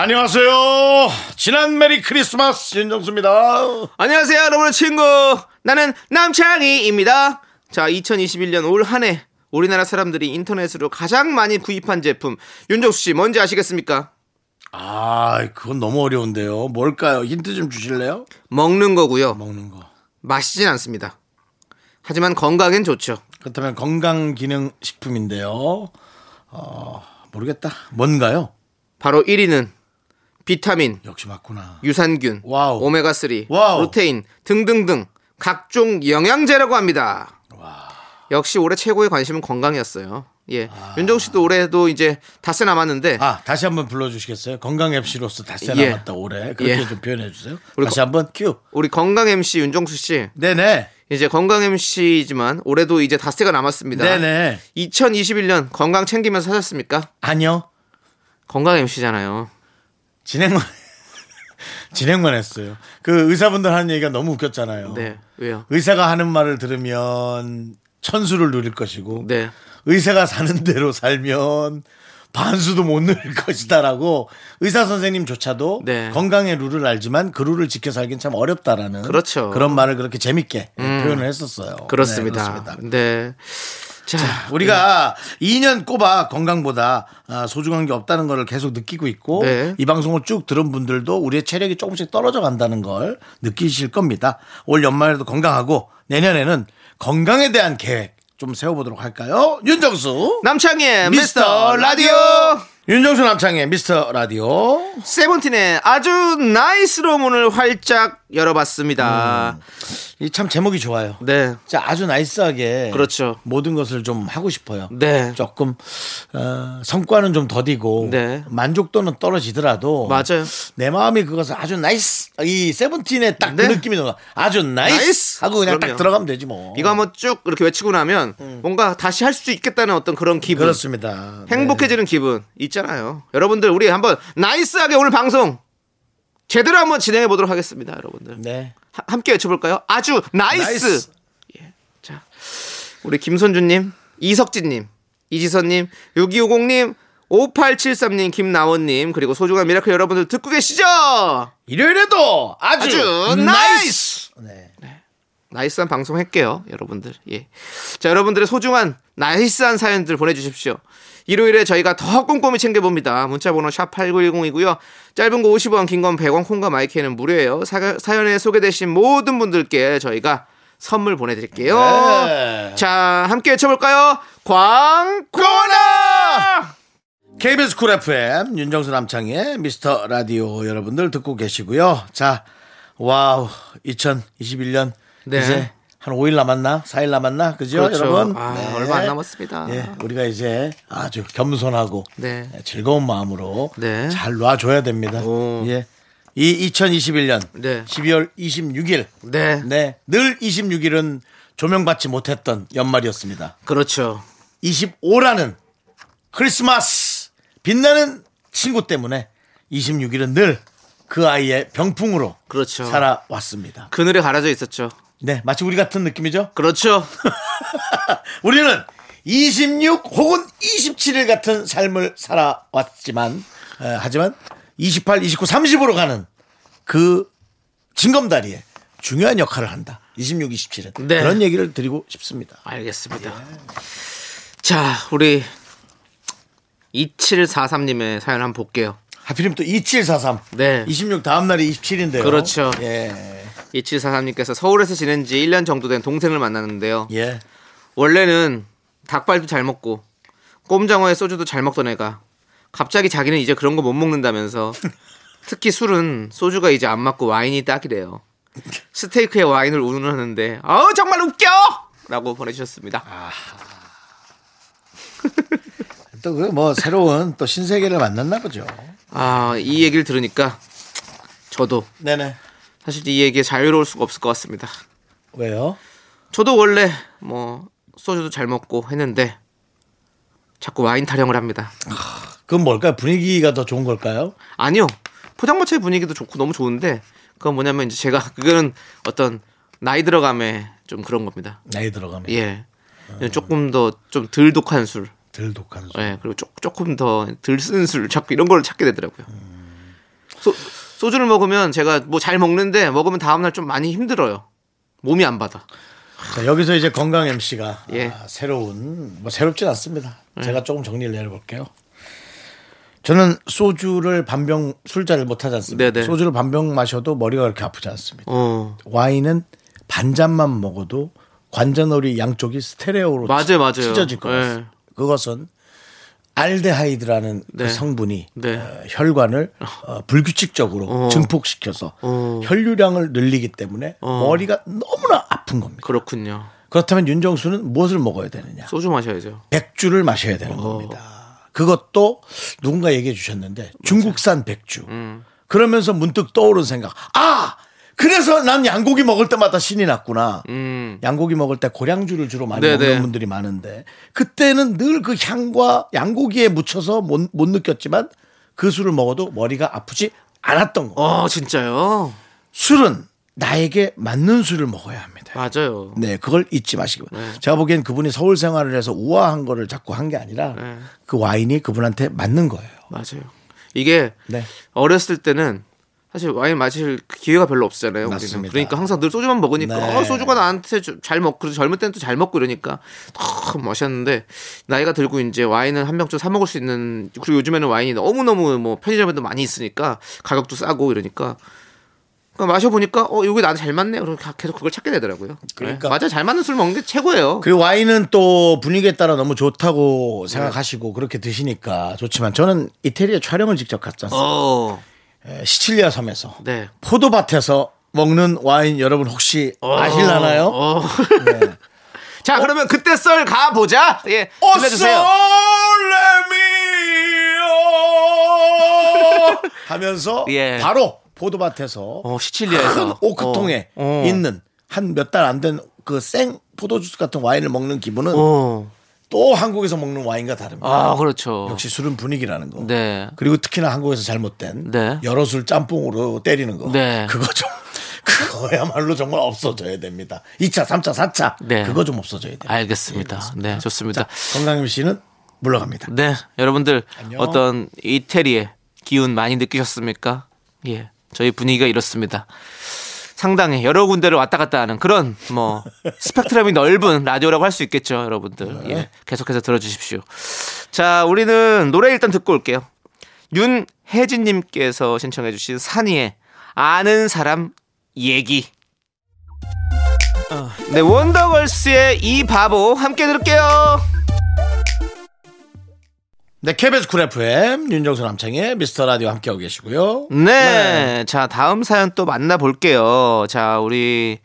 안녕하세요. 지난 메리 크리스마스 윤정수입니다. 안녕하세요, 여러분의 친구. 나는 남창희입니다. 자, 2021년 올 한 해 우리나라 사람들이 인터넷으로 가장 많이 구입한 제품 윤정수 씨 뭔지 아시겠습니까? 아, 그건 너무 어려운데요. 뭘까요? 힌트 좀 주실래요? 먹는 거고요. 먹는 거. 마시진 않습니다. 하지만 건강엔 좋죠. 그렇다면 건강 기능 식품인데요. 어, 모르겠다. 뭔가요? 바로 1위는 비타민, 역시 맞구나. 유산균, wow. 오메가 3, wow. 루테인 등등등 각종 영양제라고 합니다. 역시 올해 최고의 관심은 건강이었어요. 예. 윤정 씨도 올해도 이제 닷새 남았는데 아, 다시 한번 불러주시겠어요? 건강 MC로서 닷새 예. 남았다 올해. 그렇게 예. 좀 표현해 주세요. 우리 다시 거- 한번 큐. 우리 건강 MC 윤정수 씨 네네. 이제 건강 MC지만 올해도 이제 닷새가 남았습니다. 네네. 2021년 건강 챙기면서 사셨습니까? 아니요. 건강 MC잖아요. 진행만 진행만 했어요. 그 의사분들 하는 얘기가 너무 웃겼잖아요. 네. 왜요? 의사가 하는 말을 들으면 천수를 누릴 것이고 네. 의사가 사는 대로 살면 반수도 못 누릴 것이다라고 의사 선생님조차도 네. 건강의 룰을 알지만 그 룰을 지켜 살긴 참 어렵다라는 그렇죠. 런 말을 그렇게 재밌게 표현을 했었어요. 그렇습니다. 네, 그렇습니다. 네. 자, 우리가 2년 꼽아 건강보다 아, 소중한 게 없다는 걸 계속 느끼고 있고 네. 이 방송을 쭉 들은 분들도 우리의 체력이 조금씩 떨어져 간다는 걸 느끼실 겁니다. 올 연말에도 건강하고 내년에는 건강에 대한 계획 좀 세워보도록 할까요? 윤정수 남창희의 미스터 미스터 라디오 윤정수 남창희의 미스터 라디오 세븐틴의 아주 nice로 문을 활짝 열어봤습니다. 이 참 제목이 좋아요. 네. 진짜 아주 nice하게 그렇죠. 모든 것을 좀 하고 싶어요. 네. 조금 어, 성과는 좀 더디고 네. 만족도는 떨어지더라도 맞아요. 내 마음이 그것을 아주 nice 이 세븐틴의 딱 그 네. 느낌이 나요. 아주 nice, nice. 하고 그냥 그럼요. 딱 들어가면 되지 뭐. 이거 한번 쭉 이렇게 외치고 나면 뭔가 다시 할 수 있겠다는 어떤 그런 기분. 그렇습니다. 행복해지는 기분 있잖아요. 여러분들 우리 한번 nice하게 오늘 방송 제대로 한번 진행해 보도록 하겠습니다, 여러분들. 네. 네. 하- 함께 외쳐볼까요? 아주 nice. nice. 예. 자, 우리 김선주님, 이석진님, 이지선님, 6250님, 5873님, 김나원님, 그리고 소중한 미라클 여러분들 듣고 계시죠? 일요일에도 아주, 아주 nice. 네. nice한 방송 할게요, 여러분들. 예. 자, 여러분들의 소중한 nice한 사연들 보내주십시오. 일요일에 저희가 더 꼼꼼히 챙겨봅니다. 문자번호 샵8910이고요. 짧은 거 50원, 긴 건 100원, 콩과 마이크는 무료예요. 사, 사연에 소개되신 모든 분들께 저희가 선물 보내드릴게요. 네. 자, 함께 외쳐볼까요? 광고나! KBS 쿨 FM 윤정수 남창희의 미스터 라디오 여러분들 듣고 계시고요. 자, 와우 2021년 네. 이제 한 5일 남았나? 4일 남았나? 그죠, 그렇죠. 여러분? 아, 네. 얼마 안 남았습니다. 예, 우리가 이제 아주 겸손하고 네. 즐거운 마음으로 네. 잘 놔줘야 됩니다. 오. 예. 이 2021년 네. 12월 26일. 네. 네. 늘 26일은 조명받지 못했던 연말이었습니다. 그렇죠. 25라는 크리스마스 빛나는 친구 때문에 26일은 늘 그 아이의 병풍으로 그렇죠. 살아왔습니다. 그늘에 가려져 있었죠. 네, 마치 우리 같은 느낌이죠? 그렇죠. 우리는 26 혹은 27일 같은 삶을 살아왔지만 에, 하지만 28, 29, 30으로 가는 그 징검다리에 중요한 역할을 한다. 26, 27은 네. 그런 얘기를 드리고 싶습니다. 알겠습니다. 자, 우리 2743님의 사연 한번 볼게요. 하필이면 또 2743. 네. 26 다음 날이 27인데요. 그렇죠. 예. 2743님께서 서울에서 지낸 지 1년 정도 된 동생을 만났는데요. 예. 원래는 닭발도 잘 먹고 꼼장어에 소주도 잘 먹던 애가 갑자기 자기는 이제 그런 거 못 먹는다면서 특히 술은 소주가 이제 안 맞고 와인이 딱이래요. 스테이크에 와인을 운운하는데 아우 정말 웃겨! 라고 보내주셨습니다. 또그 뭐 새로운 또 신세계를 만났나 보죠. 아, 이 얘기를 들으니까 저도 네네. 사실 이 얘기에 자유로울 수가 없을 것 같습니다. 왜요? 저도 원래 뭐 소주도 잘 먹고 했는데 자꾸 와인 타령을 합니다. 그건 뭘까요? 분위기가 더 좋은 걸까요? 아니요. 포장마차의 분위기도 좋고 너무 좋은데 그건 뭐냐면 이제 제가 그거는 어떤 나이 들어감에 좀 그런 겁니다. 나이 들어가면 예. 조금 더 좀 덜 독한 술. 덜 독한 술. 예. 그리고 조, 조금 더 덜 쓴 술. 자꾸 이런 걸 찾게 되더라고요. 소, 소주를 먹으면 제가 뭐 잘 먹는데 먹으면 다음날 좀 많이 힘들어요. 몸이 안 받아. 자, 여기서 이제 건강 MC가 예. 아, 새로운 뭐 새롭진 않습니다. 제가 조금 정리를 내려볼게요. 저는 소주를 반병 술자를 못 하지 않습니다. 네네. 소주를 반병 마셔도 머리가 그렇게 아프지 않습니다. 어. 와인은 반 잔만 먹어도 관자놀이 양쪽이 스테레오로 맞아요, 맞아요. 찢어질 것 예. 같습니다. 그것은 알데하이드라는 그 네. 성분이 네. 어, 혈관을 어, 불규칙적으로 어. 증폭시켜서 어. 혈류량을 늘리기 때문에 머리가 너무나 아픈 겁니다. 그렇군요. 그렇다면 윤정수는 무엇을 먹어야 되느냐? 소주 마셔야죠. 백주를 마셔야 되는 겁니다. 그것도 누군가 얘기해 주셨는데 중국산 백주. 음. 그러면서 문득 떠오른 생각. 아! 그래서 난 양고기 먹을 때마다 신이 났구나. 음. 양고기 먹을 때 고량주를 주로 많이 네네. 먹는 분들이 많은데 그때는 늘 그 향과 양고기에 묻혀서 못, 못 느꼈지만 그 술을 먹어도 머리가 아프지 않았던 거. 어, 진짜요? 술은 나에게 맞는 술을 먹어야 합니다. 맞아요. 네, 그걸 잊지 마시기 네. 바랍니다. 제가 보기엔 그분이 서울 생활을 해서 우아한 거를 자꾸 한 게 아니라 네. 그 와인이 그분한테 맞는 거예요. 맞아요. 이게 네. 어렸을 때는 사실 와인 마실 기회가 별로 없잖아요. 맞습니다. 그러니까 항상 늘 소주만 먹으니까 네. 어, 소주가 나한테 좀잘 먹고 그래서 젊을 때는 또 잘 먹고 이러니까 탁 마셨는데 나이가 들고 이제 와인은 한 병쯤 사 먹을 수 있는 그리고 요즘에는 와인이 너무 너무 뭐 편의점에도 많이 있으니까 가격도 싸고 이러니까 그러니까 마셔보니까 어 여기 나한테 잘 맞네. 그럼 계속 그걸 찾게 되더라고요. 그러니까. 네. 맞아 잘 맞는 술 먹는 게 최고예요. 그리고 와인은 또 분위기에 따라 너무 좋다고 생각하시고 그렇게 드시니까 좋지만 저는 이태리에 촬영을 직접 않습니까? 어, 에, 시칠리아 섬에서 네. 포도밭에서 먹는 와인 여러분 혹시 아실라나요? 어. 네. 자 그러면 그때 썰 가보자. 예, 들려주세요. 하면서 예. 바로 포도밭에서 어, 시칠리아에서 큰 오크통에 어, 어. 있는 한 몇 달 안 된 그 생 포도주스 같은 와인을 먹는 기분은 어. 또 한국에서 먹는 와인과 다릅니다. 아, 그렇죠. 역시 술은 분위기라는 거. 네. 그리고 특히나 한국에서 잘못된 네. 여러 술 짬뽕으로 때리는 거. 네. 그거 좀 그거야말로 정말 없어져야 됩니다. 2차, 3차, 4차. 네. 그거 좀 없어져야 돼요. 알겠습니다. 네, 좋습니다. 건강임 씨는 물러갑니다. 네, 여러분들 안녕. 어떤 이태리의 기운 많이 느끼셨습니까? 예, 저희 분위기가 이렇습니다. 상당히 여러 군데를 왔다 갔다 하는 그런 뭐 스펙트럼이 넓은 라디오라고 할 수 있겠죠, 여러분들. 네. 예, 계속해서 들어주십시오. 자, 우리는 노래 일단 듣고 올게요. 윤혜진님께서 신청해주신 산이의 아는 사람 얘기. 네, 원더걸스의 이 바보 함께 들을게요. 네, KBS 쿨 FM 윤정수 남창희의 미스터 라디오 함께하고 계시고요. 네. 자, 다음 사연 또 만나볼게요. 자, 우리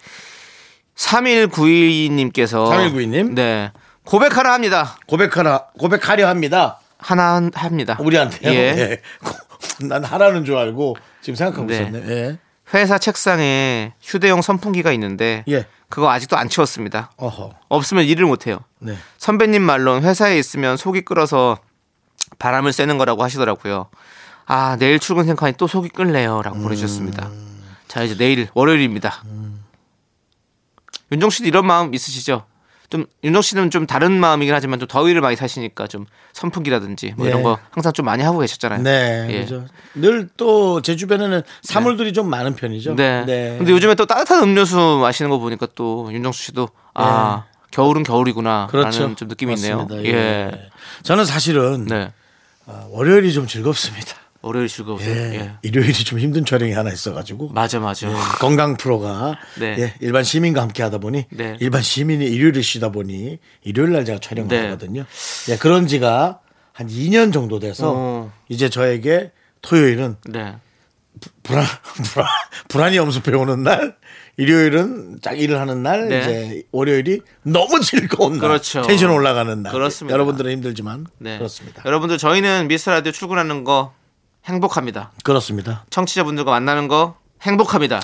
3192님께서. 3192 님. 네. 고백하라 합니다. 고백하라, 고백하려 합니다. 하나 합니다. 우리한테요. 예. 예. 난 하라는 줄 알고 지금 생각하고 네. 있었네. 예. 회사 책상에 휴대용 선풍기가 있는데. 예. 그거 아직도 안 치웠습니다. 어허. 없으면 일을 못해요. 네. 선배님 말론 회사에 있으면 속이 끓어서 바람을 쐬는 거라고 하시더라고요. 아, 내일 출근 생각하니 또 속이 끓네요. 라고 보내주셨습니다. 자, 이제 내일 월요일입니다. 윤정 씨도 이런 마음 있으시죠? 좀, 윤정 씨는 좀 다른 마음이긴 하지만 좀 더위를 많이 타시니까 좀 선풍기라든지 뭐 이런 예. 거 항상 좀 많이 하고 계셨잖아요. 네. 예. 그죠. 늘 또 제 주변에는 사물들이 좀 많은 편이죠. 네. 근데 요즘에 또 따뜻한 음료수 마시는 거 보니까 또 윤정수 씨도 아, 겨울은 겨울이구나. 네. 그렇죠. 라는 좀 느낌이 맞습니다. 있네요. 예. 저는 사실은 네. 아, 월요일이 좀 즐겁습니다. 월요일 즐거우세요. 예. 예. 일요일이 좀 힘든 촬영이 하나 있어가지고 맞아, 맞아. 예, 건강 프로가 네. 예, 일반 시민과 함께 하다 보니 네. 일반 시민이 일요일에 쉬다 보니 일요일 날 제가 촬영을 네. 하거든요. 예, 그런 지가 한 2년 정도 돼서 어. 이제 저에게 토요일은 네. 불안, 불안, 불안이 엄습해 오는 날 일요일은 딱 일을 하는 날, 네. 이제 월요일이 너무 즐거운 날, 그렇죠. 텐션 올라가는 날. 그렇습니다. 여러분들은 힘들지만 네. 그렇습니다. 여러분들 저희는 미스터 라디오 출근하는 거 행복합니다. 그렇습니다. 청취자분들과 만나는 거 행복합니다.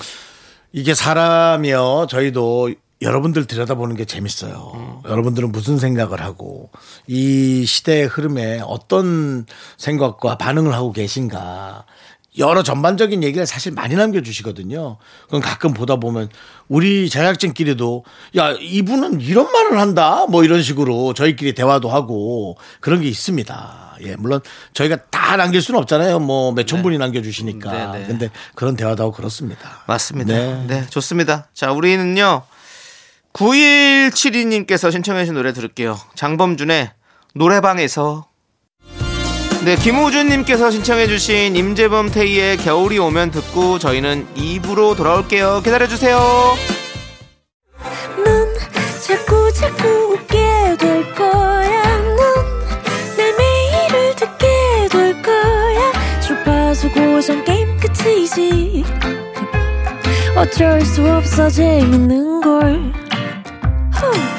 이게 사람이요. 저희도 여러분들 들여다보는 게 재밌어요. 음. 여러분들은 무슨 생각을 하고 이 시대의 흐름에 어떤 생각과 반응을 하고 계신가. 여러 전반적인 얘기를 사실 많이 남겨주시거든요. 그럼 가끔 보다 보면 우리 제작진끼리도 야 이분은 이런 말을 한다 뭐 이런 식으로 저희끼리 대화도 하고 그런 게 있습니다. 예 물론 저희가 다 남길 수는 없잖아요. 뭐 몇천 분이 남겨주시니까. 네, 네. 근데 그런 대화도 하고 그렇습니다. 맞습니다. 네. 네. 좋습니다. 자, 우리는요. 9172님께서 신청해 주신 노래 들을게요. 장범준의 노래방에서. 네, 김우준님께서 신청해주신 임재범 태희의 겨울이 오면 듣고 저희는 2부로 돌아올게요. 기다려주세요. 넌 자꾸 자꾸 웃게 될 거야. 넌내 매일을 듣게 될 거야. 주파수 고정 게임 끝이지. 어쩔 수 없어 재밌는 걸. 후.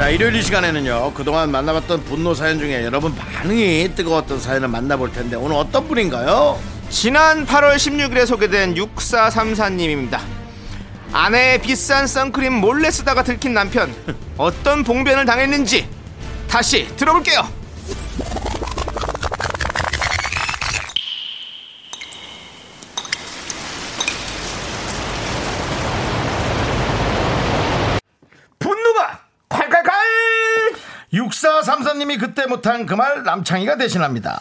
자 일요일 이 시간에는요 그동안 만나봤던 분노 사연 중에 여러분 반응이 뜨거웠던 사연을 만나볼 텐데 오늘 어떤 분인가요? 지난 8월 16일에 소개된 6434님입니다. 아내의 비싼 선크림 몰래 쓰다가 들킨 남편. 어떤 봉변을 당했는지 다시 들어볼게요. 분노가 콸콸콸! 6434님이 그때 못한 그 말 남창희가 대신합니다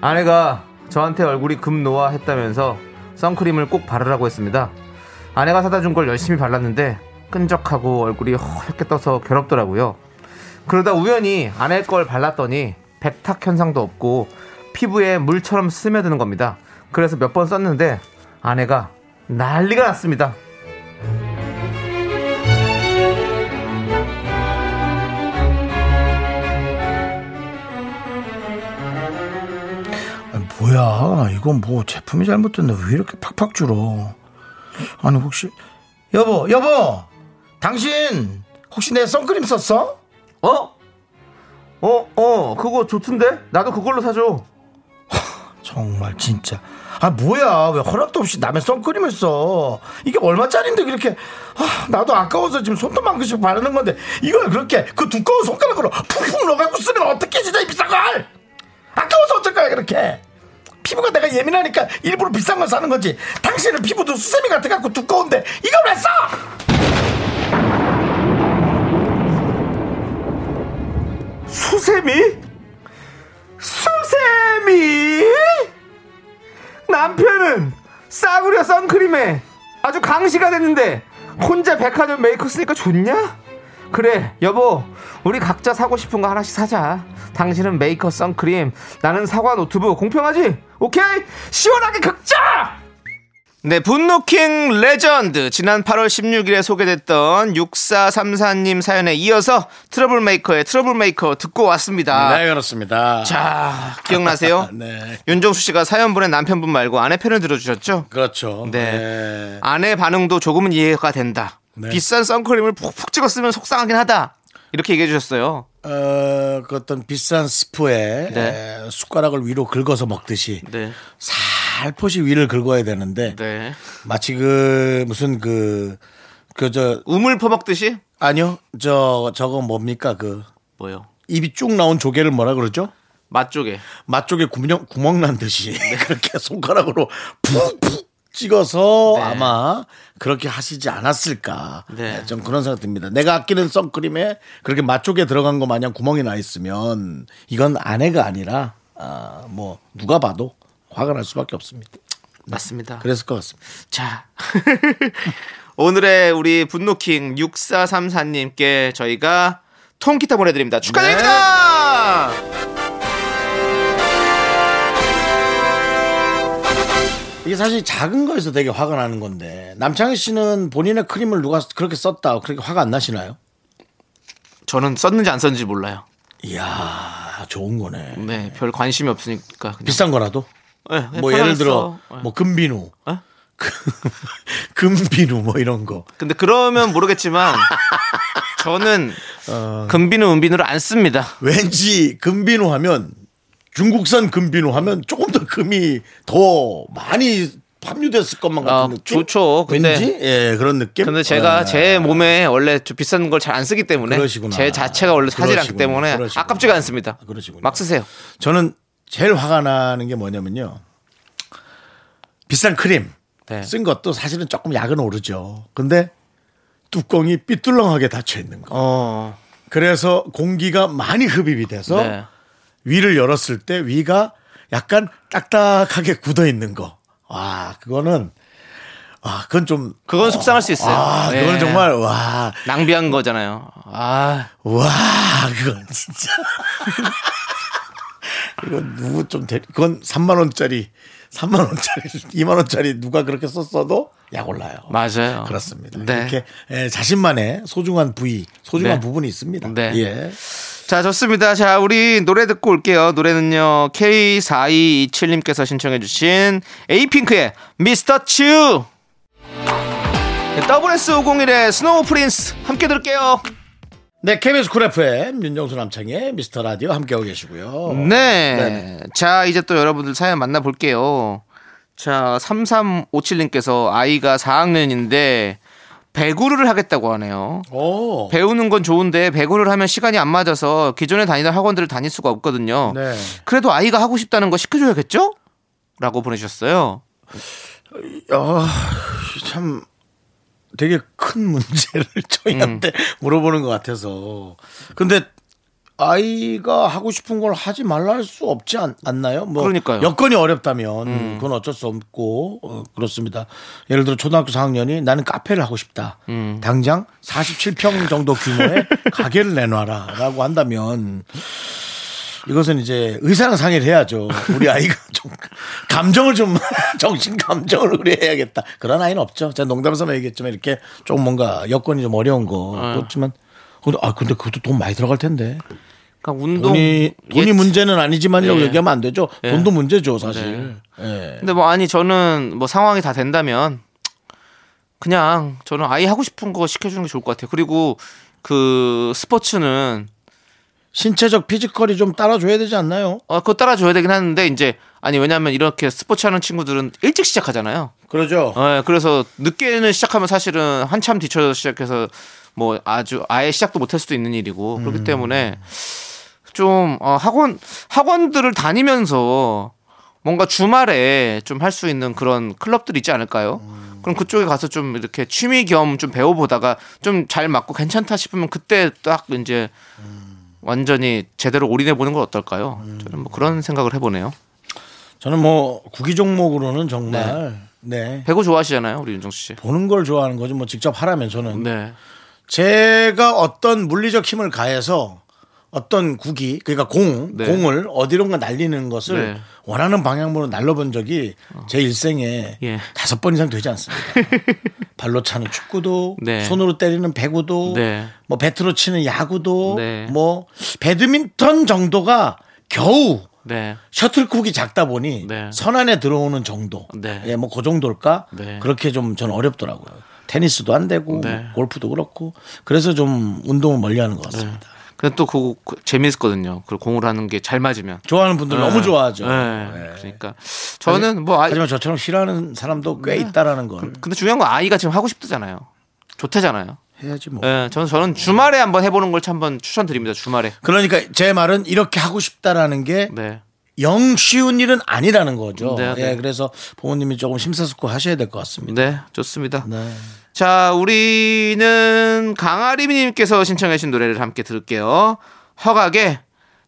아내가 저한테 얼굴이 급노화 했다면서 선크림을 꼭 바르라고 했습니다. 아내가 사다 준 걸 열심히 발랐는데 끈적하고 얼굴이 허옇게 떠서 괴롭더라고요. 그러다 우연히 아내 걸 발랐더니 백탁 현상도 없고 피부에 물처럼 스며드는 겁니다. 그래서 몇 번 썼는데 아내가 난리가 났습니다. 아니, 뭐야 이건 뭐 제품이 잘못됐나 왜 이렇게 팍팍 줄어 아니 혹시 여보 여보 당신 혹시 내 선크림 썼어? 어? 어, 어, 그거 좋던데? 나도 그걸로 사줘. 정말 진짜. 아 뭐야. 왜 허락도 없이 남의 선크림을 써? 이게 얼마짜린데 그렇게. 아, 나도 아까워서 지금 손톱 만큼씩 바르는 건데. 이걸 그렇게? 그 두꺼운 손가락으로 푹푹 넣어갖고 쓰면 어떻게 진짜 이 비싼 걸! 아까워서 어쩔 거야 그렇게? 피부가 내가 예민하니까 일부러 비싼 걸 사는 거지. 당신은 피부도 수세미 같아갖고 두꺼운데. 이걸 왜 써? 수세미? 수세미? 남편은 싸구려 선크림에 아주 강시가 됐는데 혼자 백화점 메이커 쓰니까 좋냐? 그래 여보 우리 각자 사고 싶은 거 하나씩 사자 당신은 메이커 선크림 나는 사과 노트북 공평하지? 오케이? 시원하게 긁자! 네, 분노킹 레전드. 지난 8월 16일에 소개됐던 6434님 사연에 이어서 트러블 메이커의 트러블 메이커 듣고 왔습니다. 네 그렇습니다 자, 기억나세요? 네 윤정수 씨가 사연 보낸 남편분 말고 아내 편을 들어주셨죠? 그렇죠 네. 네. 아내 반응도 조금은 이해가 된다. 네. 비싼 선크림을 푹푹 찍었으면 속상하긴 하다. 이렇게 얘기해 주셨어요. 어, 그 어떤 비싼 스프에 네. 에, 숟가락을 위로 긁어서 먹듯이 네. 살포시 위를 긁어야 되는데 네. 마치 그 무슨 그 그 저 우물 퍼먹듯이? 아니요 저 저거 뭡니까 그 뭐요? 입이 쭉 나온 조개를 뭐라 그러죠? 맛 쪽에. 맛 쪽에 구멍 구멍 난 듯이 네. 그렇게 손가락으로 푹푹 찍어서 네. 아마 그렇게 하시지 않았을까. 네. 네, 좀 그런 생각 듭니다. 내가 아끼는 선크림에 그렇게 맛 쪽에 들어간 거 마냥 구멍이 나 있으면 이건 아내가 아니라 아, 뭐 누가 봐도 화가 날 수밖에 없습니다. 맞습니다. 그랬을 것 같습니다. 자. 오늘의 우리 분노킹 6434님께 저희가 통기타 보내드립니다. 축하드립니다! 이게 사실 작은 거에서 되게 화가 나는 건데 남창희 씨는 본인의 크림을 누가 그렇게 썼다 그렇게 화가 안 나시나요? 저는 썼는지 안 썼는지 몰라요. 이야 좋은 거네. 네, 별 관심이 없으니까. 그냥. 비싼 거라도 네, 뭐 예를 들어 써. 네. 뭐 금비누, 어? 금비누 뭐 이런 거. 근데 그러면 모르겠지만 저는 어. 금비누, 은비누를 안 씁니다. 왠지 금비누 하면 중국산 금비누 하면 조금 더 금이 더 많이 함유됐을 것만 같은 아, 느낌. 좋죠. 근데- 왠지 예 그런 느낌. 근데 제가 예. 제 몸에 원래 좀 비싼 걸 잘 안 쓰기 때문에 그러시구나. 제 자체가 원래 사질 않기. 때문에 그러시구나. 아깝지가 않습니다. 그러시군요. 막 쓰세요. 저는 제일 화가 나는 게 뭐냐면요. 비싼 크림 네. 쓴 것도 사실은 조금 약은 오르죠. 근데 뚜껑이 삐뚤렁하게 닫혀 있는 거. 어, 그래서 공기가 많이 흡입이 돼서 네. 위를 열었을 때 위가 약간 딱딱하게 굳어 있는 거. 와, 그거는 아, 그건 좀 그건 속상할 수 있어요. 아, 예. 그건 정말 와, 낭비한 거잖아요. 아, 와, 그건 진짜. 이건 누구 좀 대, 그건 3만 원짜리, 3만 원짜리, 2만 원짜리 누가 그렇게 썼어도 약 올라요. 맞아요. 그렇습니다. 네. 이렇게 에, 자신만의 소중한 부위, 소중한 네. 부분이 있습니다. 네. 예. 자, 좋습니다. 자, 우리 노래 듣고 올게요. 노래는요, K4227님께서 신청해 주신 에이핑크의 미스터 츄! SS501의 Snow Prince 함께 들을게요. 네, KBS 쿨 FM 윤정수 남창희의 미스터 라디오 함께하고 계시고요. 네. 네네. 자, 이제 또 여러분들 사연 만나볼게요. 자, 3357님께서 아이가 4학년인데 배구를 하겠다고 하네요. 오. 배우는 건 좋은데 배구를 하면 시간이 안 맞아서 기존에 다니던 학원들을 다닐 수가 없거든요. 네. 그래도 아이가 하고 싶다는 거 시켜줘야겠죠? 라고 보내주셨어요. 아, 참 되게 큰 문제를 저희한테 음. 물어보는 것 같아서. 근데 아이가 하고 싶은 걸 하지 말라 할 수 없지 않, 않나요? 뭐 그러니까요. 음. 여건이 어렵다면 그건 어쩔 수 없고 어, 그렇습니다. 예를 들어 초등학교 4학년이 나는 카페를 하고 싶다. 음. 당장 47평 정도 규모의 가게를 내놔라라고 한다면 이것은 이제 의사랑 상의를 해야죠. 우리 아이가 좀 감정을 좀 정신 감정을 의뢰해야겠다. 그런 아이는 없죠. 제가 농담삼아 얘기했지만 이렇게 좀 뭔가 여건이 좀 어려운 거 그렇지만 근데 아 근데 그것도 돈 많이 들어갈 텐데 그러니까 운동. 돈이 돈이 예. 문제는 아니지만이라고 예. 얘기하면 안 되죠. 예. 돈도 문제죠 사실. 예. 근데 뭐 아니 저는 뭐 상황이 다 된다면 그냥 저는 아이 하고 싶은 거 시켜주는 게 좋을 것 같아요. 그리고 그 스포츠는 신체적 피지컬이 좀 따라줘야 되지 않나요? 어 그거 따라줘야 되긴 하는데 이제 아니 왜냐면 이렇게 스포츠 하는 친구들은 일찍 시작하잖아요. 그러죠. 어, 그래서 늦게는 시작하면 사실은 한참 뒤쳐서 시작해서 뭐 아주 아예 시작도 못할 수도 있는 일이고 그렇기 음. 때문에 좀 어, 학원 학원들을 다니면서 뭔가 주말에 좀 할 수 있는 그런 클럽들 있지 않을까요? 음. 그럼 그쪽에 가서 좀 이렇게 취미 겸 좀 배워보다가 좀 잘 맞고 괜찮다 싶으면 그때 딱 이제 완전히 제대로 올인해 보는 건 어떨까요? 저는 뭐 그런 생각을 해보네요. 저는 뭐 구기 종목으로는 정말 네. 배구 좋아하시잖아요, 우리 윤정수 씨. 보는 걸 좋아하는 거지 뭐 직접 하라면 저는 네. 제가 어떤 물리적 힘을 가해서 어떤 구기 그러니까 공 네. 공을 어디론가 날리는 것을 네. 원하는 방향으로 날려본 적이 제 일생에 예. 다섯 번 이상 되지 않습니다. 발로 차는 축구도 네. 손으로 때리는 배구도 네. 뭐 배트로 치는 야구도 네. 뭐 배드민턴 정도가 겨우 네. 셔틀콕이 작다 보니 네. 선 안에 들어오는 정도. 네. 예, 뭐그 정도일까? 네. 그렇게 좀 저는 어렵더라고요. 테니스도 안 되고 네. 뭐 골프도 그렇고 그래서 좀 운동을 멀리하는 것 같습니다. 근데 또 그거 그- 재밌었거든요. 그 공을 하는 게 잘 맞으면. 좋아하는 분들 너무 좋아하죠. 네. 네. 그러니까 저는 뭐 아이, 하지만 저처럼 싫어하는 사람도 꽤 있다라는 걸 근데 중요한 건 아이가 지금 하고 싶다잖아요. 좋대잖아요. 해야지 뭐. 예, 저는 저는 주말에 한번 해보는 걸참 한번 추천드립니다. 주말에. 그러니까 제 말은 이렇게 하고 싶다라는 게 네. 영 쉬운 일은 아니라는 거죠. 네, 네. 예, 그래서 부모님이 조금 심사숙고 하셔야 될 것 같습니다. 네, 좋습니다. 네. 자, 우리는 강아리님께서 신청하신 노래를 함께 들을게요. 허각의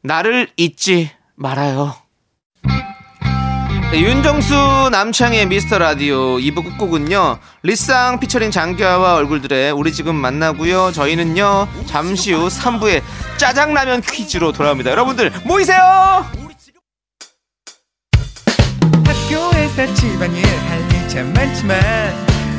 나를 잊지 말아요. 네, 윤정수 남창의 미스터 라디오 2부 끝곡은요. 리쌍 피처링 장기하와 얼굴들의 우리 지금 만나고요. 저희는요. 잠시 후 3부에 짜장라면 퀴즈로 돌아옵니다. 여러분들 모이세요. 학교에서 집안일 할일참 많지만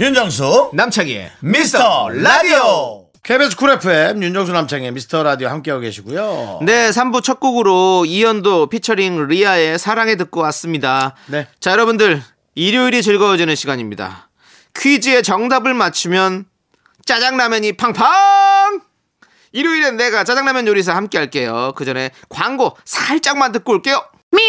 윤정수 남창희의 미스터 라디오 KBS 쿨 FM 윤정수 남창희의 미스터 라디오 함께하고 계시고요. 네, 3부 첫 곡으로 이연도 피처링 리아의 사랑에 듣고 왔습니다. 네. 자, 여러분들, 일요일이 즐거워지는 시간입니다. 퀴즈의 정답을 맞추면 짜장라면이 팡팡! 일요일엔 내가 짜장라면 요리사 함께 할게요. 그 전에 광고 살짝만 듣고 올게요. Me,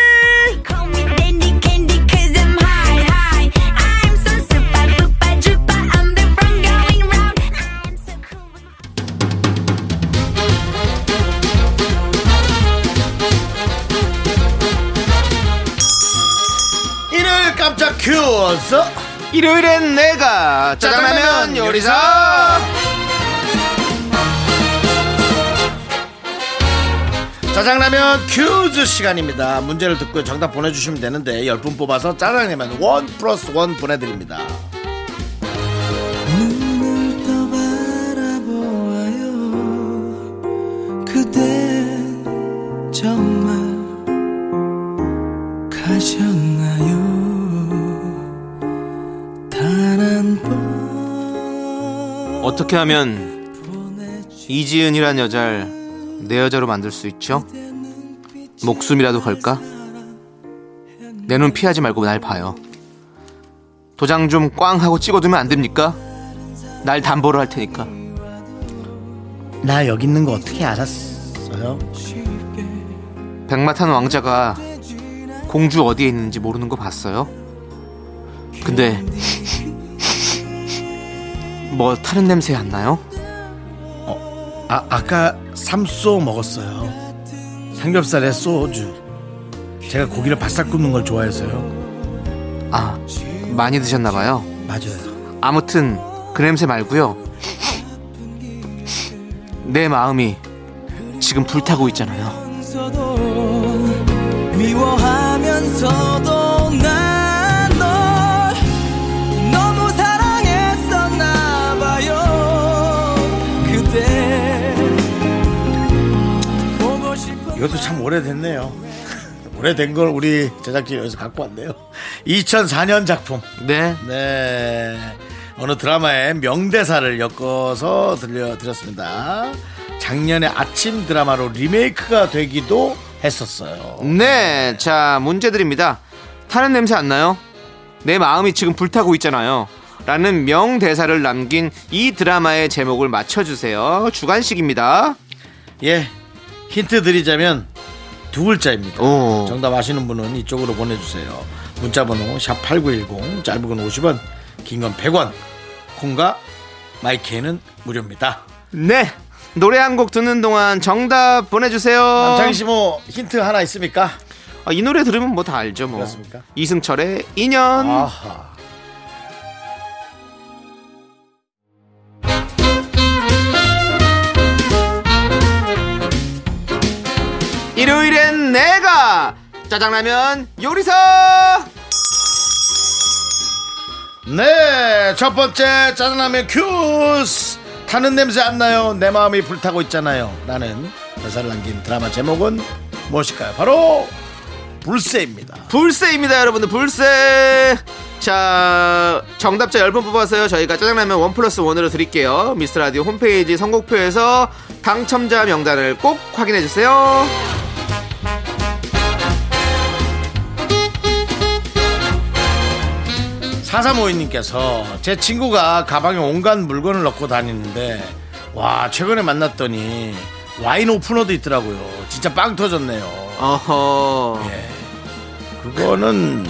깜짝 퀴즈. 일요일엔 내가 짜장라면 요리사. 짜장라면 퀴즈 시간입니다. 문제를 듣고 정답 보내주시면 되는데 10분 뽑아서 짜장라면 원 플러스 원 보내드립니다. 어떻게 하면 이지은이란 여자를 내 여자로 만들 수 있죠? 목숨이라도 걸까? 내 눈 피하지 말고 날 봐요. 도장 좀 꽝 하고 찍어두면 안 됩니까? 날 담보로 할 테니까. 나 여기 있는 거 어떻게 알았어요? 백마탄 왕자가 공주 어디에 있는지 모르는 거 봤어요? 근데 뭐 타는 냄새 안 나요? 아, 아까 삼소 먹었어요. 삼겹살에 소주. 제가 고기를 바싹 굽는 걸 좋아해서요. 아 많이 드셨나 봐요. 맞아요. 아무튼 그 냄새 말고요. 내 마음이 지금 불타고 있잖아요. 미워하면서도 난 이것도 참 오래됐네요. 오래된 걸 우리 제작진이 여기서 갖고 왔네요. 2004년 작품. 네. 네. 어느 드라마의 명대사를 엮어서 들려드렸습니다. 작년에 아침 드라마로 리메이크가 되기도 했었어요. 네. 자, 문제 드립니다. 타는 냄새 안 나요? 내 마음이 지금 불타고 있잖아요. 라는 명대사를 남긴 이 드라마의 제목을 맞춰주세요. 주간식입니다. 예. 힌트 드리자면 두 글자입니다. 오. 정답 아시는 분은 이쪽으로 보내주세요. 문자번호 샵 8910 짧은 건 50원 긴 건 100원 콩과 마이크는 무료입니다. 네. 노래 한 곡 듣는 동안 정답 보내주세요. 남창희 씨뭐 힌트 하나 있습니까? 아, 이 노래 들으면 뭐 다 알죠, 뭐. 그렇습니까? 이승철의 인연. 아하. 일요일엔 내가 짜장라면 요리사. 네, 첫 번째 짜장라면 퀴즈. 타는 냄새 안 나요. 내 마음이 불타고 있잖아요. 라는 대사를 남긴 드라마 제목은 무엇일까요? 바로 불새입니다. 불새입니다, 여러분들. 불새. 자, 정답자 10분 뽑아서요. 저희가 짜장라면 원 플러스 원으로 드릴게요. 미스터 라디오 홈페이지 선곡표에서 당첨자 명단을 꼭 확인해 주세요. 사사모이님께서 제 친구가 가방에 온갖 물건을 넣고 다니는데 와 최근에 만났더니 와인 오프너도 있더라고요. 진짜 빵 터졌네요. 어허. 예. 그거는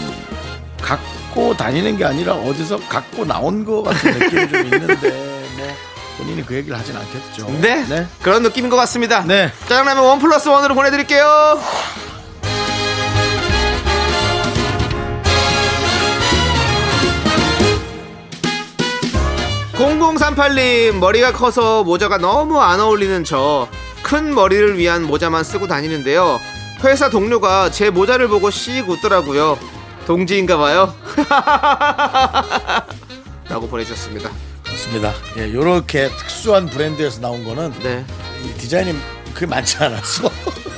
갖고 다니는 게 아니라 어디서 갖고 나온 거 같은 느낌이 좀 있는데 뭐 본인이 그 얘기를 하진 않겠죠. 네. 네. 그런 느낌인 것 같습니다. 네. 짜장라면 원 플러스 원으로 보내드릴게요. (0038님) 머리가 커서 모자가 너무 안 어울리는 저 큰 머리를 위한 모자만 쓰고 다니는데요. 회사 동료가 제 모자를 보고 씩 웃더라고요. 동지인가 봐요. 라고 보내주셨습니다. 맞습니다. 예, 요렇게 특수한 브랜드에서 나온 거는 네. 이 디자인이 그게 많지 않았어.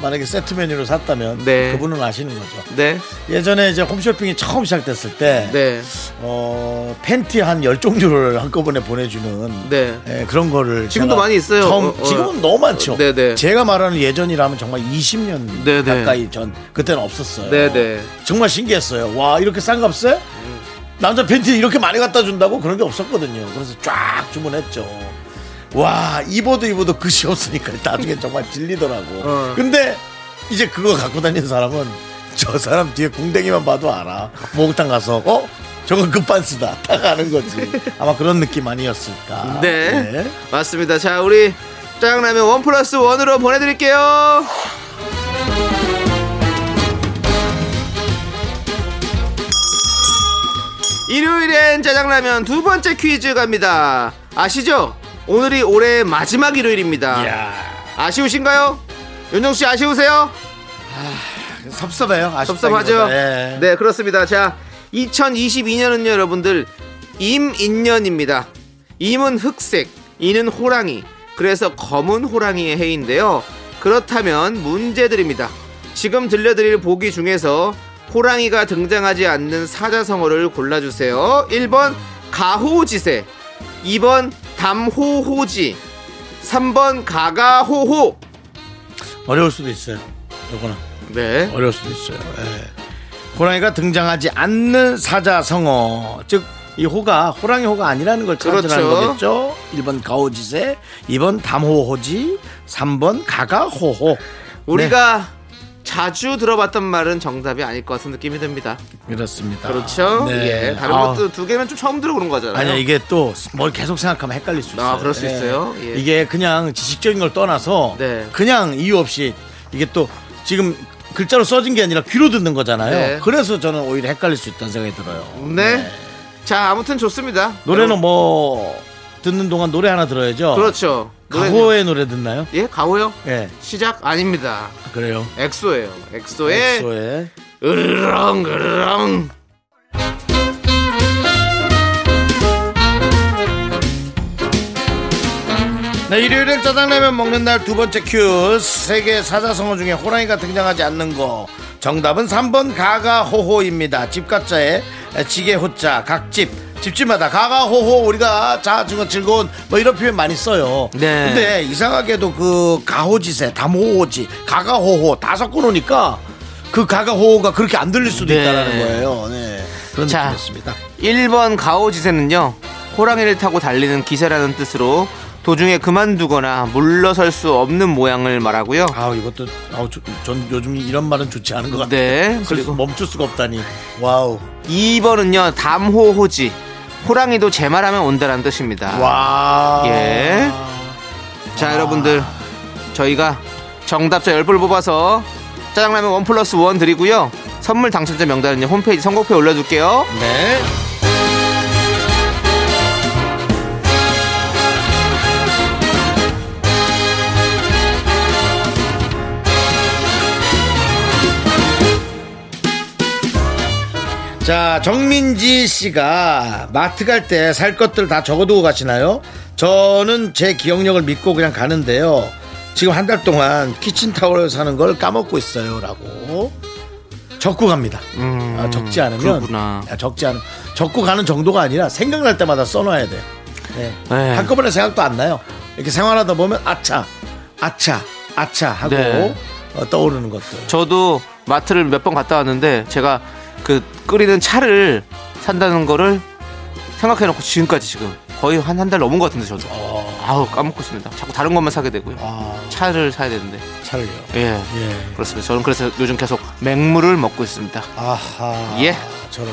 만약에 세트 메뉴로 샀다면 네. 그분은 아시는 거죠. 네, 예전에 이제 홈쇼핑이 처음 시작됐을 때 네, 어, 팬티 한 열 종류를 한꺼번에 보내주는 네. 예, 그런 거를 지금도 많이 있어요. 처음, 어, 어. 지금은 너무 많죠. 네, 네. 제가 말하는 예전이라면 정말 20년 네, 네. 가까이 전 그때는 없었어요. 네, 네. 정말 신기했어요. 와 이렇게 싼 값에 남자 팬티 이렇게 많이 갖다 준다고 그런 게 없었거든요. 그래서 쫙 주문했죠. 와 입어도 입어도 끝이 없으니까 나중에 정말 질리더라고. 어. 근데 이제 그거 갖고 다니는 사람은 저 사람 뒤에 궁뎅이만 봐도 알아. 목욕탕 가서 어 저건 급반스다 딱 아는 거지. 아마 그런 느낌 아니었을까. 네. 맞습니다. 자, 우리 짜장라면 원 플러스 원으로 보내드릴게요. 일요일엔 짜장라면 두 번째 퀴즈 갑니다. 아시죠? 오늘이 올해 마지막 일요일입니다. 이야 아쉬우신가요? 윤정 씨 아쉬우세요? 섭섭해요. 아쉽다기보다. 섭섭하죠? 예. 네, 그렇습니다. 자, 2022년은요, 여러분들, 임인년입니다. 임은 흑색, 이는 호랑이. 그래서 검은 호랑이의 해인데요. 그렇다면 문제드립니다. 지금 들려드릴 보기 중에서 호랑이가 등장하지 않는 사자성어를 골라주세요. 1번 가호지세, 2번 담호호지, 3번 가가호호. 어려울 수도 있어요. 요거는. 네. 어려울 수도 있어요. 예. 호랑이가 등장하지 않는 사자 성어 즉 이 호가 호랑이 호가 아니라는 걸 찾으라는 그렇죠. 거겠죠. 1번 가오지세, 2번 담호호지, 3번 가가호호. 우리가 자주 들어봤던 말은 정답이 아닐 것 같은 느낌이 듭니다. 네, 그렇습니다. 그렇죠? 네. 예. 다른 아, 것도 두 개는 좀 처음 들어보는 거잖아요. 아니야 이게 또 뭘 계속 생각하면 헷갈릴 수 있어요. 아, 그럴 수 예. 있어요? 예. 이게 그냥 지식적인 걸 떠나서 네. 그냥 이유 없이 이게 또 지금 글자로 써진 게 아니라 귀로 듣는 거잖아요. 네. 그래서 저는 오히려 헷갈릴 수 있다는 생각이 들어요. 네. 자, 아무튼 좋습니다. 노래는 뭐 듣는 동안 노래 하나 들어야죠. 그렇죠. 가호의 노래 듣나요? 예, 가호요? 예, 시작 아닙니다. 그래요. 엑소예요. 엑소의 엑소의 으르렁 으르렁. 네, 일요일엔 짜장라면 먹는 날 두 번째 큐 세계 사자성어 중에 호랑이가 등장하지 않는 거 정답은 3번 가가호호입니다 집가자에 지게 호자 각집 집집마다 가가호호 우리가 자 증거 즐거운 뭐 이런 표현 많이 써요 네. 근데 이상하게도 그 가호지세 담호호지 가가호호 다 섞어 놓으니까 그 가가호호가 그렇게 안 들릴 수도 네. 있다라는 거예요 네 그런 자. 느낌이었습니다 1번 기호지세는요. 호랑이를 타고 달리는 기세라는 뜻으로 도중에 그만두거나 물러설 수 없는 모양을 말하고요. 아 이것도 아우 저- 전 요즘 이런 말은 좋지 않은 것 같아요. 네. 그리고 멈출 수가 없다니. wow. 2번은요. 담호호지. 호랑이도 제 말하면 온다라는 뜻입니다. 와. 예. 자, 여러분들 저희가 정답자 10분을 뽑아서 짜장라면 원 플러스 원 드리고요. 선물 당첨자 명단은요. 홈페이지 선곡표에 올려둘게요. 네. 자, 정민지 씨가 마트 갈 때 살 것들 다 적어두고 가시나요? 저는 제 기억력을 믿고 그냥 가는데요. 지금 한 달 동안 키친타월을 사는 걸 까먹고 있어요. 라고. 적고 갑니다. 아, 적지 않으면. 아, 적지 않으면. 적고 가는 정도가 아니라 생각날 때마다 써놔야 돼요. 네. 네. 한꺼번에 생각도 안 나요. 이렇게 생활하다 보면 아차, 아차, 아차 하고 네. 어, 떠오르는 것들. 저도 마트를 몇 번 갔다 왔는데 제가 그 끓이는 차를 산다는 거를 생각해놓고 지금까지 지금 거의 한 한 달 넘은 것 같은데 저도 어, 아우 까먹고 있습니다. 자꾸 다른 것만 사게 되고요. 아, 차를 사야 되는데 차를요. 예 예. 그렇습니다. 저는 그래서 요즘 계속 맹물을 먹고 있습니다. 아하. 예. 저런.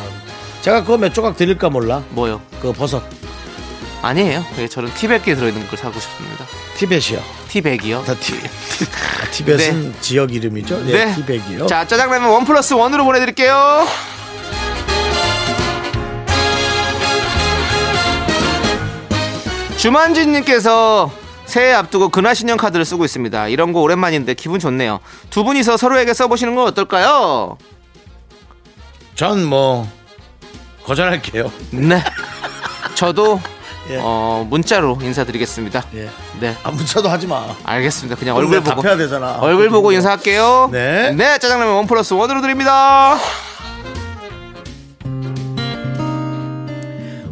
제가 그거 몇 조각 드릴까 몰라. 뭐요? 그 버섯. 아니에요. 예, 저는 티백에 들어있는 걸 사고 싶습니다. 티벳이요. 티백이요. 다 티. 아, 티벳은 지역 이름이죠. 네. 네. 티백이요. 자 짜장라면 원 플러스 원으로 보내드릴게요. 주만진님께서 새해 앞두고 근하신년 카드를 쓰고 있습니다. 이런 거 오랜만인데 기분 좋네요. 두 분이서 서로에게 써보시는 건 어떨까요? 전 뭐 거절할게요. 네. 저도 예. 어, 문자로 인사드리겠습니다. 예. 네. 아 문자도 하지 마. 알겠습니다. 그냥 얼굴 보고 답해야 되잖아. 얼굴 보고 인사할게요. 네. 네, 짜장라면 원 플러스 원으로 드립니다.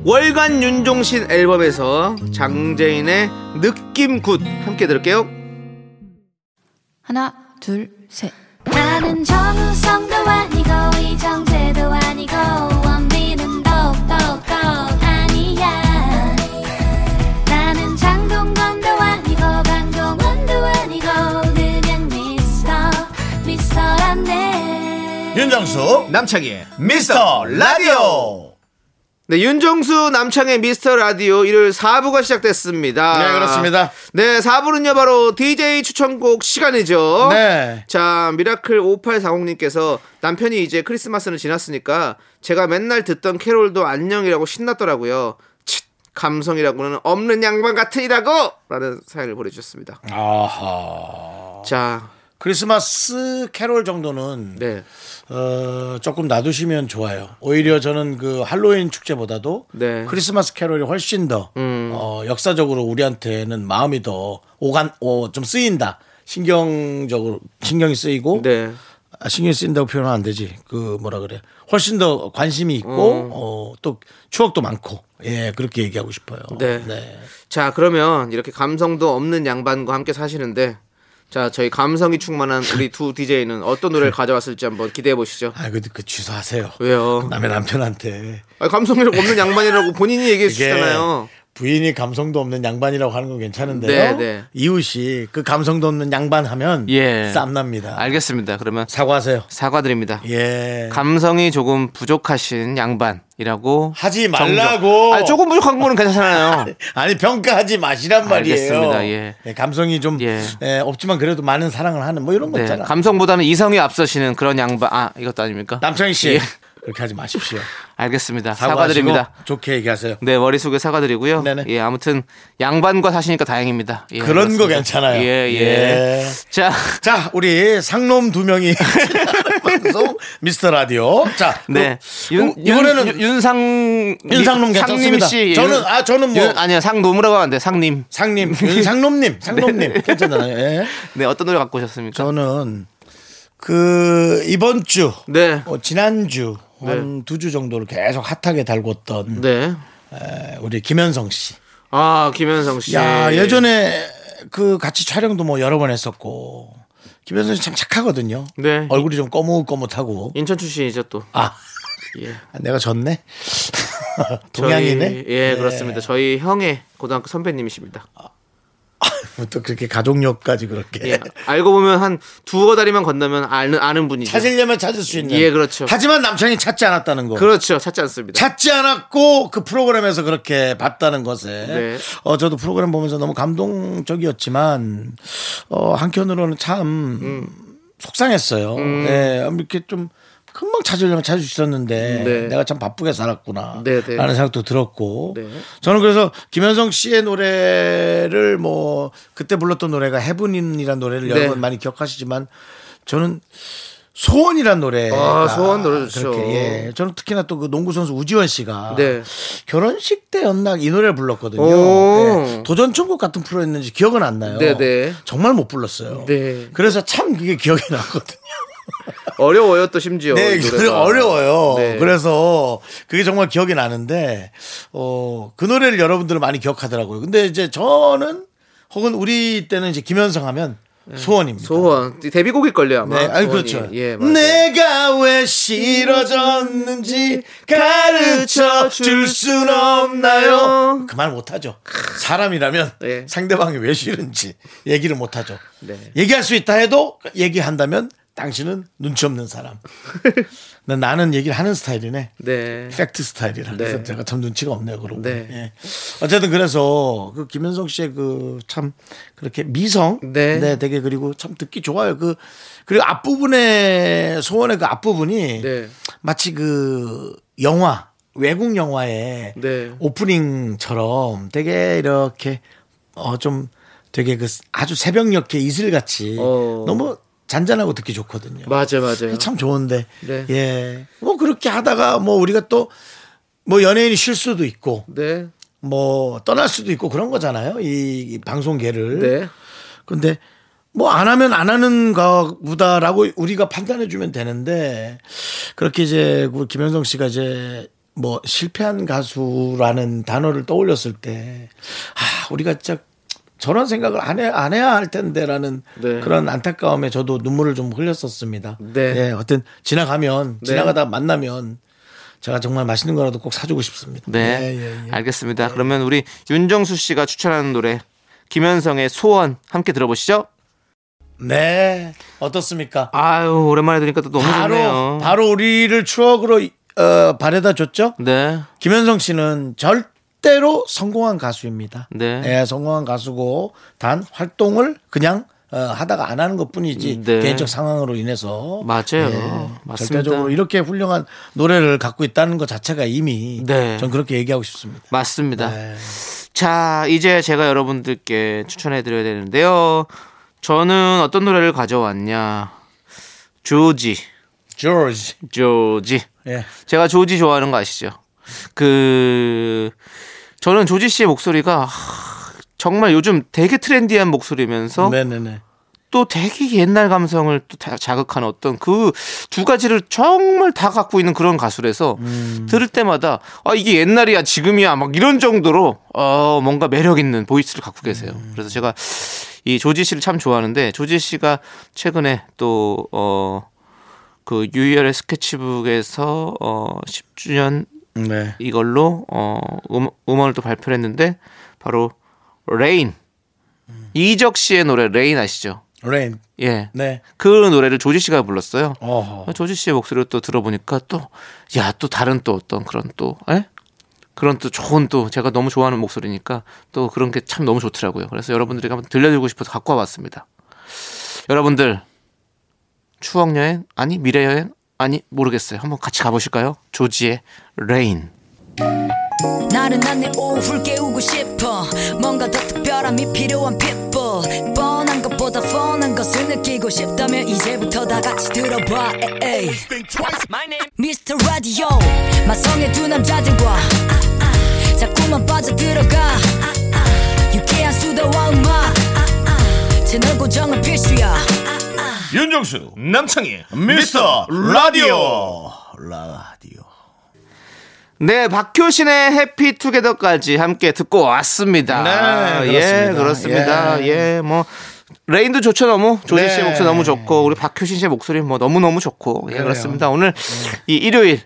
월간 윤종신 앨범에서 장재인의 느낌 Good 함께 들을게요. 하나, 둘, 셋. 나는 정우성도 아니고 이정재도 아니고 윤정수 남창희의 미스터 라디오. 네, 윤정수 남창희의 미스터 라디오 일요일 4부가 시작됐습니다. 네 그렇습니다. 네, 4부는요 바로 DJ 추천곡 시간이죠. 네. 자, 미라클 5840님께서 남편이 이제 크리스마스는 지났으니까 제가 맨날 듣던 캐롤도 안녕이라고 신났더라고요. 칫, 감성이라고는 없는 양반 같으니라고! 라는 사연을 보내주셨습니다. 아하. 자, 크리스마스 캐롤 정도는 네. 어, 조금 놔두시면 좋아요. 오히려 저는 그 할로윈 축제보다도 네. 크리스마스 캐롤이 훨씬 더 음. 어, 역사적으로 우리한테는 마음이 더 오간 어, 좀 쓰인다. 신경적으로 신경이 쓰이고 네. 아, 신경이 쓰인다고 표현하면 안 되지. 그 뭐라 그래. 훨씬 더 관심이 있고 어, 또 추억도 많고 예 그렇게 얘기하고 싶어요. 네. 자, 그러면 이렇게 감성도 없는 양반과 함께 사시는데 자, 저희 감성이 충만한 우리 두 DJ는 어떤 노래를 가져왔을지 한번 기대해 보시죠. 아, 그, 그 취소하세요. 왜요? 남의 남편한테 아, 감성이라고 없는 양반이라고 본인이 얘기해 이게 주시잖아요. 부인이 감성도 없는 양반이라고 하는 건 괜찮은데요. 네, 네. 이웃이 그 감성도 없는 양반 하면 예. 쌈납니다. 알겠습니다. 그러면 사과하세요. 사과드립니다. 예. 감성이 조금 부족하신 양반이라고 하지. 말라고. 아니, 조금 부족한 거는 괜찮잖아요. 아니 평가하지 마시란 말이에요. 알겠습니다. 예. 네, 감성이 좀 예. 예, 없지만 그래도 많은 사랑을 하는 뭐 이런 거 네, 있잖아. 감성보다는 이성이 앞서시는 그런 양반. 아, 이것도 아닙니까? 남창희 씨 예. 그렇게 하지 마십시오. 알겠습니다. 사과드립니다. 좋게 얘기하세요. 네, 머릿속에 사과드리고요. 네네. 예, 아무튼 양반과 사시니까 다행입니다. 예, 그런 거 그렇습니다. 괜찮아요. 예, 예. 예. 자, 자, 우리 상놈 두 명이 방송 미스터 라디오. 자, 네. 그, 윤, 어, 이번에는 윤, 윤상 윤상놈 괜찮습니다. 씨. 저는 아 저는 뭐 윤, 아니요, 안 돼. 상님. 상님, 윤상놈님, 상놈님 괜찮잖아요. 예. 네, 어떤 노래 갖고 오셨습니까? 저는 그 이번 주, 네. 어, 지난 주. 한두 주 정도를 계속 핫하게 달궜던 네. 에, 우리 김현성 씨. 아, 김현성 씨. 야 예전에 그 같이 촬영도 뭐 여러 번 했었고 김현성 씨 참 착하거든요. 네. 얼굴이 좀 거뭇거뭇하고. 인천 출신이죠, 또. 아 예. 내가 졌네. 동양이네. 저희, 예, 그렇습니다. 저희 형의 고등학교 선배님이십니다. 또 그렇게 가족력까지 그렇게 예. 알고 보면 한 두어 다리만 건너면 아는 아는 분이죠. 찾으려면 찾을 수 있는. 예, 그렇죠. 하지만 남창이 찾지 않았다는 거. 그렇죠. 찾지 않습니다. 찾지 않았고 그 프로그램에서 그렇게 봤다는 것에 네. 어 저도 프로그램 보면서 너무 감동적이었지만 어 한편으로는 참 음. 속상했어요. 예, 이렇게 좀 금방 찾으려면 찾을 수 있었는데 네. 내가 참 바쁘게 살았구나 네, 네. 라는 생각도 들었고 네. 저는 그래서 김현성 씨의 노래를 뭐 그때 불렀던 노래가 해븐인이라는 노래를 네. 여러분 많이 기억하시지만 저는 소원이란 노래 아, 소원 노래 좋죠. 그렇게 예. 저는 특히나 또 그 농구 선수 우지원 씨가 네. 결혼식 때였나 이 노래를 불렀거든요. 오. 예. 도전 천국 같은 프로였는지 기억은 안 나요. 네, 네. 정말 못 불렀어요. 네. 그래서 참 그게 기억이 나거든요. 어려워요 또 심지어. 네. 어려워요. 네. 그래서 그게 정말 기억이 나는데 어, 그 노래를 여러분들은 많이 기억하더라고요. 근데 이제 저는 혹은 우리 때는 이제 김현성 하면 소원입니다. 네. 소원 데뷔곡일 걸요 아마. 네, 아니 소원이. 그렇죠. 예, 맞아요. 내가 왜 싫어졌는지 가르쳐 줄 순 없나요? 그 말 못하죠. 사람이라면 네. 상대방이 왜 싫은지 얘기를 못하죠. 네. 얘기할 수 있다 해도 얘기한다면 당신은 눈치 없는 사람. 난 나는 얘기를 하는 스타일이네. 네. 팩트 스타일이라. 그래서 네. 제가 참 눈치가 없네요, 그러고. 네. 예. 어쨌든 그래서 그 김현성 씨의 그 참 그렇게 미성. 네. 되게 그리고 참 듣기 좋아요. 그 그리고 앞부분에 소원의 그 앞부분이 네. 마치 그 영화 외국 영화의 네. 오프닝처럼 되게 이렇게 어 좀 되게 그 아주 새벽녘의 이슬같이 어. 너무 잔잔하고 듣기 좋거든요. 맞아요, 맞아요. 참 좋은데. 네. 예. 뭐 그렇게 하다가 뭐 우리가 또 뭐 연예인이 쉴 수도 있고 네. 뭐 떠날 수도 있고 그런 거잖아요. 이, 이 방송계를. 네. 근데 뭐 안 하면 안 하는 거보다라고 우리가 판단해 주면 되는데 그렇게 이제 그 김현성 씨가 이제 뭐 실패한 가수라는 단어를 떠올렸을 때 아, 우리가 진짜 저런 생각을 안, 해, 안 해야 할 텐데라는 네. 그런 안타까움에 저도 눈물을 좀 흘렸었습니다. 네. 예, 어떤 지나가면 네. 지나가다 만나면 제가 정말 맛있는 거라도 꼭 사주고 싶습니다. 네. 예, 예, 예. 알겠습니다. 그러면 우리 윤정수 씨가 추천하는 노래 김현성의 소원 함께 들어보시죠. 네. 어떻습니까? 아유 오랜만에 들으니까 또 너무 바로 좋네요. 바로 우리를 추억으로 어, 바래다 줬죠. 네. 김현성 씨는 절 대로 성공한 가수입니다. 네. 예, 성공한 가수고 단 활동을 그냥 어, 하다가 안 하는 것 뿐이지 네. 개인적 상황으로 인해서 맞아요. 예, 맞습니다. 절대적으로 이렇게 훌륭한 노래를 갖고 있다는 것 자체가 이미 네. 전 그렇게 얘기하고 싶습니다. 맞습니다. 네. 자, 이제 제가 여러분들께 추천해 드려야 되는데요. 저는 어떤 노래를 가져왔냐. 조지. 조지. 조지. 예. 제가 조지 좋아하는 거 아시죠? 그 저는 조지 씨의 목소리가 하, 정말 요즘 되게 트렌디한 목소리면서 네네네. 또 되게 옛날 감성을 또 다- 자극하는 어떤 그 두 가지를 정말 다 갖고 있는 그런 가수라서 들을 때마다 아 이게 옛날이야 지금이야 막 이런 정도로 어 뭔가 매력 있는 보이스를 갖고 계세요. 그래서 제가 이 조지 씨를 참 좋아하는데 조지 씨가 최근에 또어그 유희열의 스케치북에서 어 10주년 네. 이걸로 어 음, 음원을 또 발표를 했는데 바로 Rain 이적 씨의 노래 Rain 아시죠? Rain. 예. 네. 그 노래를 조지 씨가 불렀어요. 어허. 조지 씨의 목소리를 또 들어보니까 또, 야, 또 다른 또 어떤 그런 또, 에? 그런 또 좋은 또 제가 너무 좋아하는 목소리니까 또 그런 게 참 너무 좋더라고요. 그래서 여러분들에게 한번 들려드리고 싶어서 갖고 와봤습니다. 여러분들, 추억 여행? 아니, 미래 여행? 아니, 모르겠어요. 한번 같이 가보실까요? 조지의 Rain. 나른한 내 오후를 깨우고 싶어 뭔가 더 특별함이 필요한 people 뻔한 것보다 뻔한 것을 느끼고 싶다면 이제부터 다 같이 들어봐 에이. Mr. Radio 마성의 두 남자들과 자꾸만 빠져들어가 유쾌한 수다와 음악 채널 고정은 필수야 윤정수 남창희 미스터 라디오. 라디오. 네, 박효신의 Happy Together까지 함께 듣고 왔습니다. 네, 예, 그렇습니다. 그렇습니다. 예, 뭐 Rain도 좋죠 너무 조지 네. 씨의 목소리 너무 좋고 우리 박효신 씨의 목소리 뭐 너무 너무 좋고 예 그래요. 그렇습니다. 오늘 이 일요일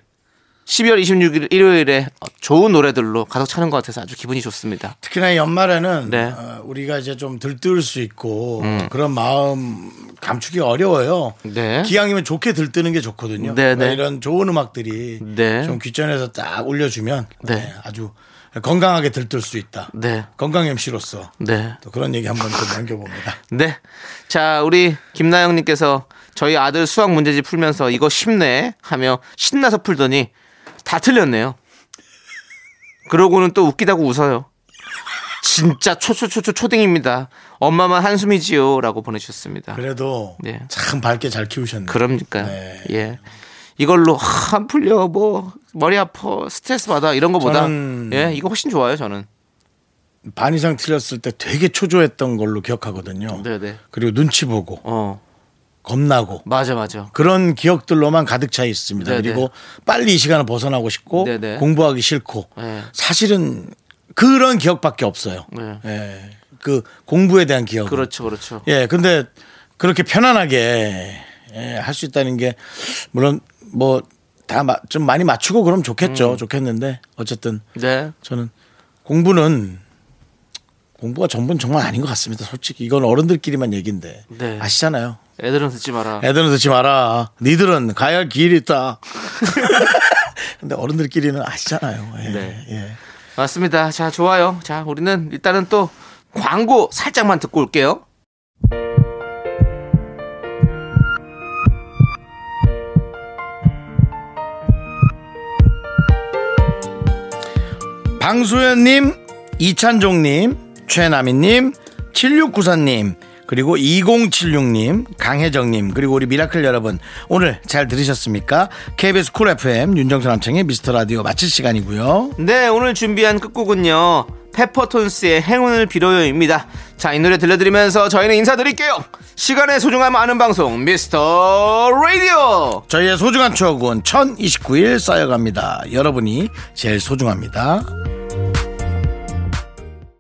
12월 26일 일요일에 좋은 노래들로 가득 차는 것 같아서 아주 기분이 좋습니다. 특히나 연말에는 네. 음. 어, 우리가 이제 좀 들뜰 수 있고 그런 마음 감추기 어려워요. 네. 기왕이면 좋게 들뜨는 게 좋거든요. 네, 네. 그러니까 이런 좋은 음악들이 네. 좀 귀전에서 딱 올려주면 네. 네, 아주 건강하게 들뜰 수 있다. 네. 건강 MC로서 네. 또 그런 얘기 한번 좀 남겨봅니다. 네. 자, 우리 김나영님께서 저희 아들 수학 문제집 풀면서 이거 쉽네 하며 신나서 풀더니 다 틀렸네요. 그러고는 또 웃기다고 웃어요. 진짜 초초초초 초딩입니다. 엄마만 한숨이지요. 라고 보내주셨습니다. 그래도 네. 참 밝게 잘 키우셨네요. 그럽니까? 네. 예. 이걸로 하, 안 풀려 뭐 머리 아파 스트레스 받아 이런 거보다 예 이거 훨씬 좋아요 저는 반 이상 틀렸을 때 되게 초조했던 걸로 기억하거든요. 네네 그리고 눈치 보고 어 겁나고 맞아 맞아 그런 기억들로만 가득 차 있습니다. 네네. 그리고 빨리 이 시간을 벗어나고 싶고 네네. 공부하기 싫고 네. 사실은 그런 기억밖에 없어요. 네. 예. 그 공부에 대한 기억. 그렇죠 그렇죠 예. 근데 그렇게 편안하게 예, 할 수 있다는 게 물론 뭐 다 좀 많이 맞추고 그럼 좋겠죠. 음. 좋겠는데 어쨌든 네 저는 공부는 공부가 전부는 정말 아닌 것 같습니다. 솔직히 이건 어른들끼리만 얘기인데 네. 아시잖아요. 애들은 듣지 마라 애들은 듣지 마라. 니들은 가야 할 길이 있다. 근데 어른들끼리는 아시잖아요. 예, 네. 예. 맞습니다 자 좋아요 자 우리는 일단은 또 광고 살짝만 듣고 올게요 방수현님, 이찬종님, 최나미님, 7694님, 그리고 2076님, 강혜정님, 그리고 우리 미라클 여러분, 오늘 잘 들으셨습니까? KBS Cool FM, 윤정수 남창희의 미스터 라디오 마칠 시간이고요. 네 오늘 준비한 끝곡은요 페퍼톤스의 행운을 빌어요입니다 자 이 노래 들려드리면서 저희는 인사드릴게요 시간의 소중함 아는 방송 미스터 라디오 저희의 소중한 추억은 1029일 쌓여갑니다. 여러분이 제일 소중합니다.